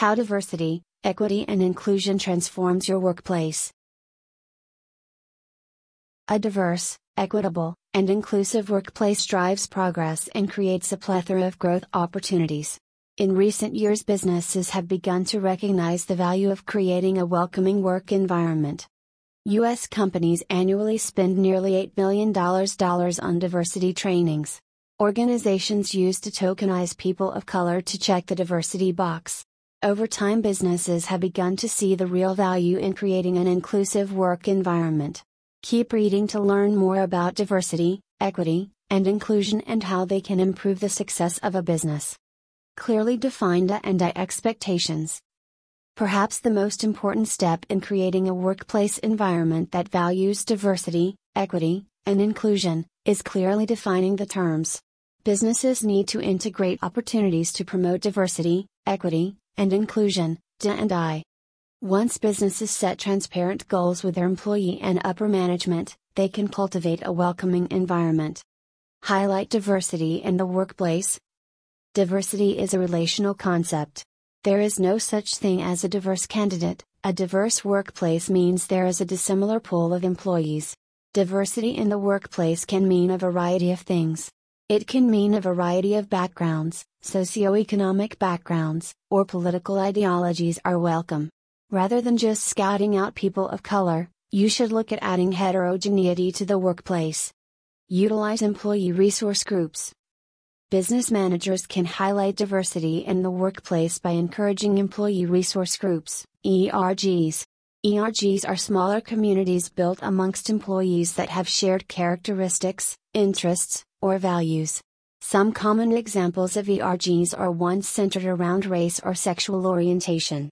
How diversity, equity, and inclusion transforms your workplace. A diverse, equitable, and inclusive workplace drives progress and creates a plethora of growth opportunities. In recent years, businesses have begun to recognize the value of creating a welcoming work environment. U.S. companies annually spend nearly $8 billion on diversity trainings. Organizations use to tokenize people of color to check the diversity box. Over time, businesses have begun to see the real value in creating an inclusive work environment. Keep reading to learn more about diversity, equity, and inclusion and how they can improve the success of a business. Clearly defined D&I expectations. Perhaps the most important step in creating a workplace environment that values diversity, equity, and inclusion is clearly defining the terms. Businesses need to integrate opportunities to promote diversity, equity, and inclusion, D&I. Once businesses set transparent goals with their employee and upper management, they can cultivate a welcoming environment. Highlight diversity in the workplace. Diversity is a relational concept. There is no such thing as a diverse candidate, a diverse workplace means there is a dissimilar pool of employees. Diversity in the workplace can mean a variety of things. It can mean a variety of backgrounds, socioeconomic backgrounds, or political ideologies are welcome. Rather than just scouting out people of color, you should look at adding heterogeneity to the workplace. Utilize employee resource groups. Business managers can highlight diversity in the workplace by encouraging employee resource groups, ERGs. ERGs are smaller communities built amongst employees that have shared characteristics, interests, or values. Some common examples of ERGs are ones centered around race or sexual orientation.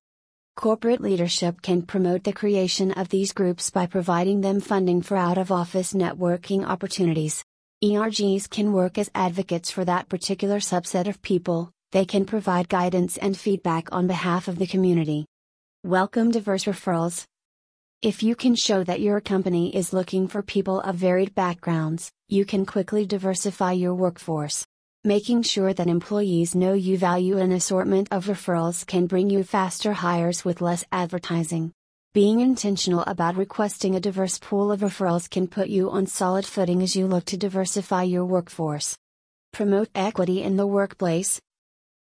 Corporate leadership can promote the creation of these groups by providing them funding for out of office networking opportunities. ERGs can work as advocates for that particular subset of people, they can provide guidance and feedback on behalf of the community. Welcome diverse referrals. If you can show that your company is looking for people of varied backgrounds, you can quickly diversify your workforce. Making sure that employees know you value an assortment of referrals can bring you faster hires with less advertising. Being intentional about requesting a diverse pool of referrals can put you on solid footing as you look to diversify your workforce. Promote equity in the workplace.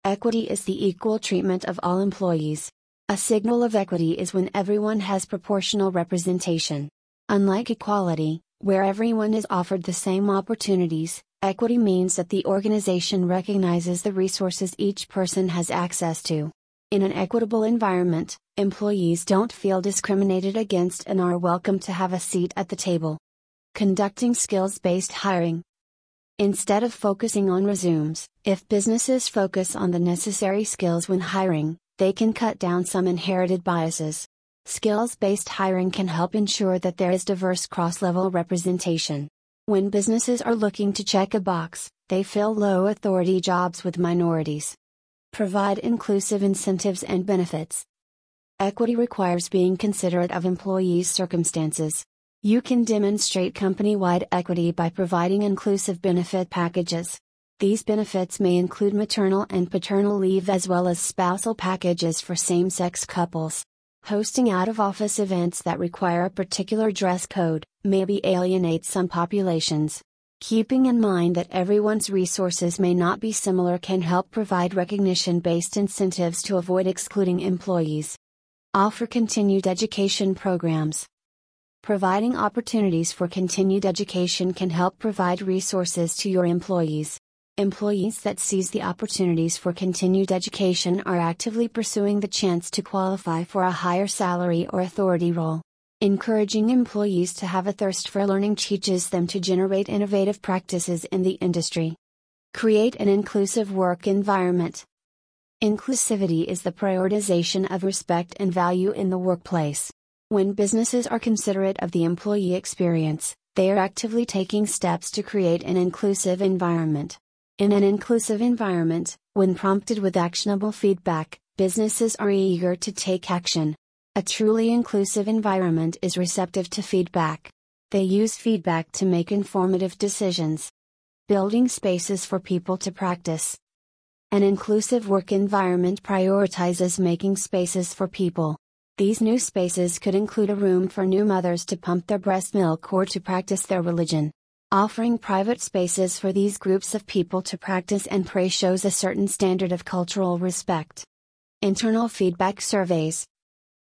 Equity is the equal treatment of all employees. A signal of equity is when everyone has proportional representation. Unlike equality, where everyone is offered the same opportunities, Equity means that the organization recognizes the resources each person has access to. In an equitable environment, employees don't feel discriminated against and are welcome to have a seat at the table. Conducting skills based hiring. Instead of focusing on resumes, if businesses focus on the necessary skills when hiring, they can cut down some inherited biases. Skills based hiring can help ensure that there is diverse cross level representation. When businesses are looking to check a box, they fill low authority jobs with minorities. Provide inclusive incentives and benefits. Equity requires being considerate of employees' circumstances. You can demonstrate company wide equity by providing inclusive benefit packages. These benefits may include maternal and paternal leave as well as spousal packages for same sex couples. Hosting out of office events that require a particular dress code, maybe alienate some populations. Keeping in mind that everyone's resources may not be similar can help provide recognition based incentives to avoid excluding employees. Offer continued education programs. Providing opportunities for continued education can help provide resources to your employees. Employees that seize the opportunities for continued education are actively pursuing the chance to qualify for a higher salary or authority role. Encouraging employees to have a thirst for learning teaches them to generate innovative practices in the industry. Create an inclusive work environment. Inclusivity is the prioritization of respect and value in the workplace. When businesses are considerate of the employee experience, they are actively taking steps to create an inclusive environment. In an inclusive environment, when prompted with actionable feedback, businesses are eager to take action. A truly inclusive environment is receptive to feedback. They use feedback to make informative decisions. Building spaces for people to practice. An inclusive work environment prioritizes making spaces for people. These new spaces could include a room for new mothers to pump their breast milk or to practice their religion. Offering private spaces for these groups of people to practice and pray shows a certain standard of cultural respect. Internal feedback surveys.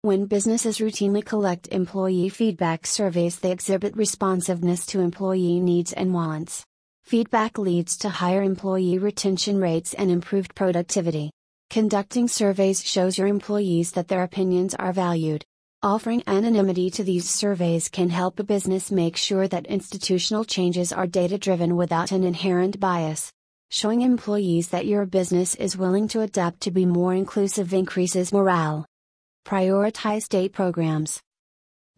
When businesses routinely collect employee feedback surveys, they exhibit responsiveness to employee needs and wants. Feedback leads to higher employee retention rates and improved productivity. Conducting surveys shows your employees that their opinions are valued. Offering anonymity to these surveys can help a business make sure that institutional changes are data driven without an inherent bias. Showing employees that your business is willing to adapt to be more inclusive increases morale. Prioritize DEI programs.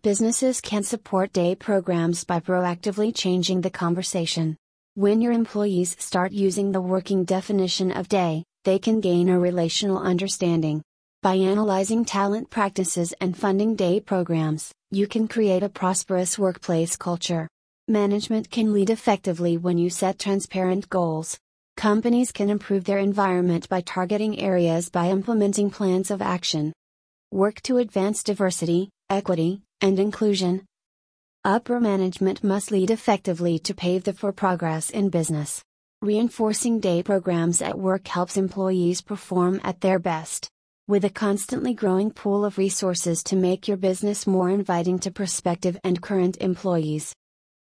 Businesses can support DEI programs by proactively changing the conversation. When your employees start using the working definition of DEI, they can gain a relational understanding. By analyzing talent practices and funding DEI programs, you can create a prosperous workplace culture. Management can lead effectively when you set transparent goals. Companies can improve their environment by targeting areas by implementing plans of action. Work to advance diversity, equity, and inclusion. Upper management must lead effectively to pave the way for progress in business. Reinforcing DEI programs at work helps employees perform at their best with a constantly growing pool of resources to make your business more inviting to prospective and current employees.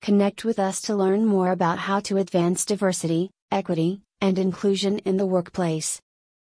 Connect with us to learn more about how to advance diversity, equity, and inclusion in the workplace.